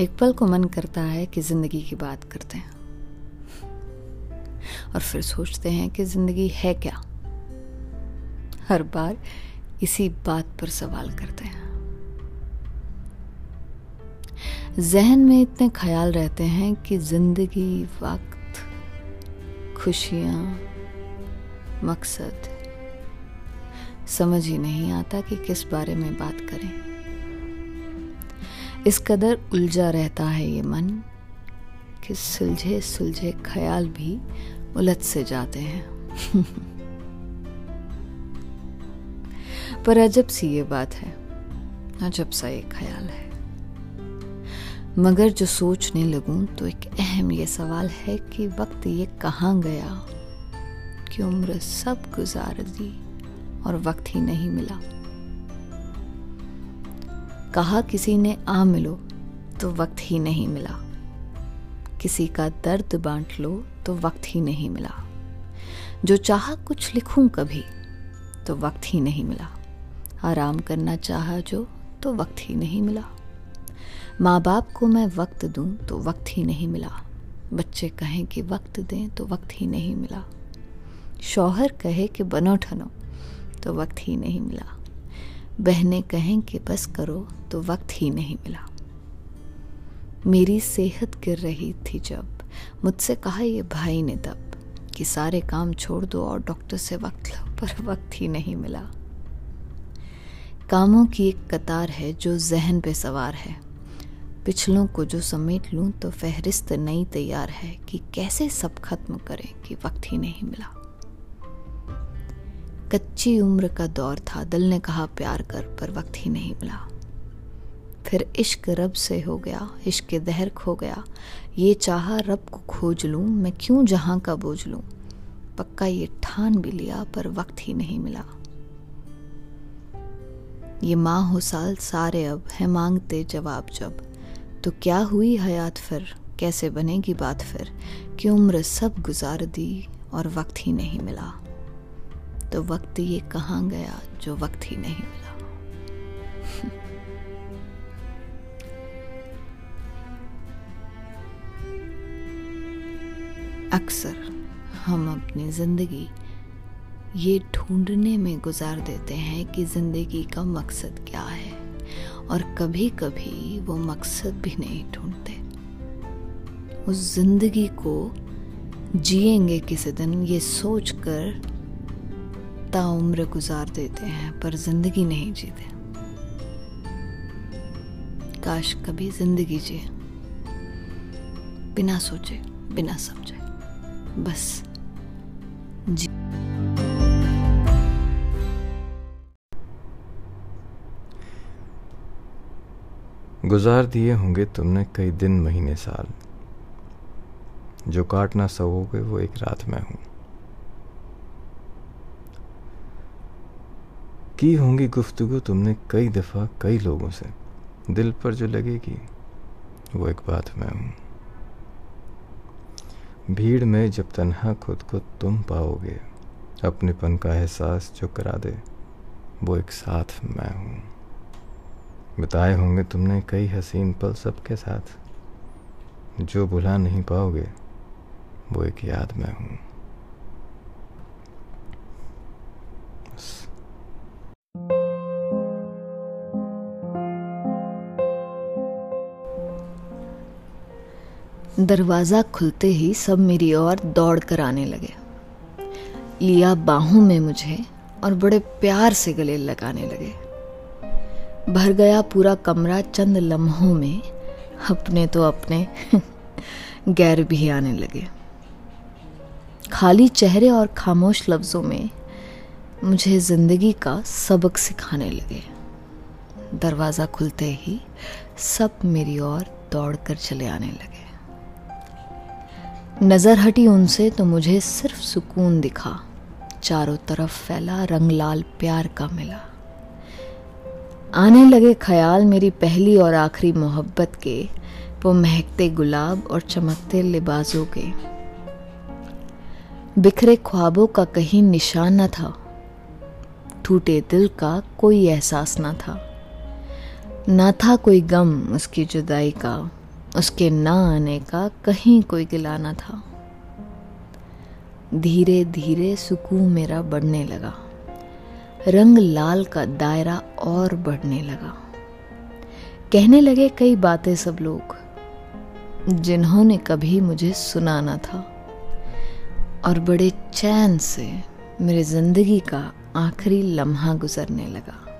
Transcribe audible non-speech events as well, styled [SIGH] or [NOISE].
एक पल को मन करता है कि ज़िंदगी की बात करते हैं। और फिर सोचते हैं कि ज़िंदगी है क्या? हर बार इसी बात पर सवाल करते हैं। जहन में इतने ख्याल रहते हैं कि ज़िंदगी, वक्त, खुशियाँ, मकसद, समझ ही नहीं आता कि किस बारे में बात करें। इस कदर उलझा रहता है ये मन कि सुलझे सुलझे ख्याल भी उलझ से जाते हैं। पर अजब सी ये बात है, अजब सा ये ख्याल है। मगर जो सोचने लगूं तो एक अहम ये सवाल है कि वक्त ये कहाँ गया, कि उम्र सब गुजार दी और वक्त ही नहीं मिला। कहा किसी ने, आ मिलो तो वक्त ही नहीं मिला। किसी का दर्द बांट लो तो वक्त ही नहीं मिला। जो चाहा कुछ लिखूं कभी तो वक्त ही नहीं मिला। आराम करना चाहा जो तो वक्त ही नहीं मिला। माँ बाप को मैं वक्त दूँ तो वक्त ही नहीं मिला। बच्चे कहें कि वक्त दें तो वक्त ही नहीं मिला। शौहर कहे कि बनो ठनो तो वक्त ही नहीं मिला। बहनें कहें कि बस करो तो वक्त ही नहीं मिला। मेरी सेहत गिर रही थी जब मुझसे कहा ये भाई ने तब कि सारे काम छोड़ दो और डॉक्टर से वक्त लो, पर वक्त ही नहीं मिला। कामों की एक कतार है जो जहन पे सवार है। पिछलों को जो समेट लूँ तो फहरिस्त नई तैयार है कि कैसे सब खत्म करें कि वक्त ही नहीं मिला। कच्ची उम्र का दौर था। दिल ने कहा, प्यार कर, पर वक्त ही नहीं मिला। फिर इश्क रब से हो गया, इश्क दहर खो गया। ये चाहा, रब को खोज लूँ, मैं क्यों जहाँ का बोझ लूँ? पक्का ये ठान भी लिया, पर वक्त ही नहीं मिला। ये माँ हो साल, सारे अब है मांगते जवाब जब। तो क्या हुई हयात फिर? कैसे बनेगी बात फिर? कि उम्र सब गुजार दी और वक्त ही नहीं मिला। तो वक्त ये कहाँ गया जो वक्त ही नहीं मिला? अक्सर हम अपनी ज़िंदगी ये ढूँढने में गुजार देते हैं कि ज़िंदगी का मकसद क्या है, और कभी कभी वो मकसद भी नहीं ढूंढते। उस ज़िंदगी को जिएँगे किसी दिन ये सोचकर उम्र गुजार देते हैं, पर ज़िंदगी नहीं जीते। काश कभी ज़िंदगी जिए। बिना सोचे, बिना समझे। बस। जी। गुजार दिए होंगे तुमने कई दिन, महीने, साल। जो काट ना वो एक रात में हूँ की होंगी गुफ्तगु तुमने कई दफ़ा कई लोगों से। दिल पर जो लगेगी, वो एक बात मैं हूँ। भीड़ में जब तन्हा खुद को तुम पाओगे, अपनेपन का एहसास जो करा दे, वो एक साथ मैं हूँ। बताए होंगे तुमने कई हसीन पल सबके साथ। जो भुला नहीं पाओगे, वो एक याद मैं हूँ। दरवाज़ा खुलते ही सब मेरी ओर दौड़ कर आने लगे। लिया बाहों में मुझे और बड़े प्यार से गले लगाने लगे। भर गया पूरा कमरा चंद लम्हों में अपने तो अपने [LAUGHS] गैर भी आने लगे। खाली चेहरे और खामोश लफ्ज़ों में मुझे ज़िंदगी का सबक सिखाने लगे। दरवाज़ा खुलते ही सब मेरी ओर दौड़ कर चले आने लगे। नज़र हटी उनसे तो मुझे सिर्फ़ सुकून दिखा। चारों तरफ़ फैला रंग लाल प्यार का मिला। आने लगे ख्याल मेरी पहली और आखिरी मोहब्बत के, वो महकते गुलाब और चमकते लिबासों के। बिखरे ख्वाबों का कहीं निशान न था। टूटे दिल का कोई एहसास न था। ना था कोई गम उसकी जुदाई का। उसके ना आने का कहीं कोई गिला ना था। धीरे धीरे सुकून मेरा बढ़ने लगा। रंग लाल का दायरा और बढ़ने लगा। कहने लगे कई बातें सब लोग, जिन्होंने कभी मुझे सुना ना था। और बड़े चैन से मेरी ज़िंदगी का आखिरी लम्हा गुजरने लगा।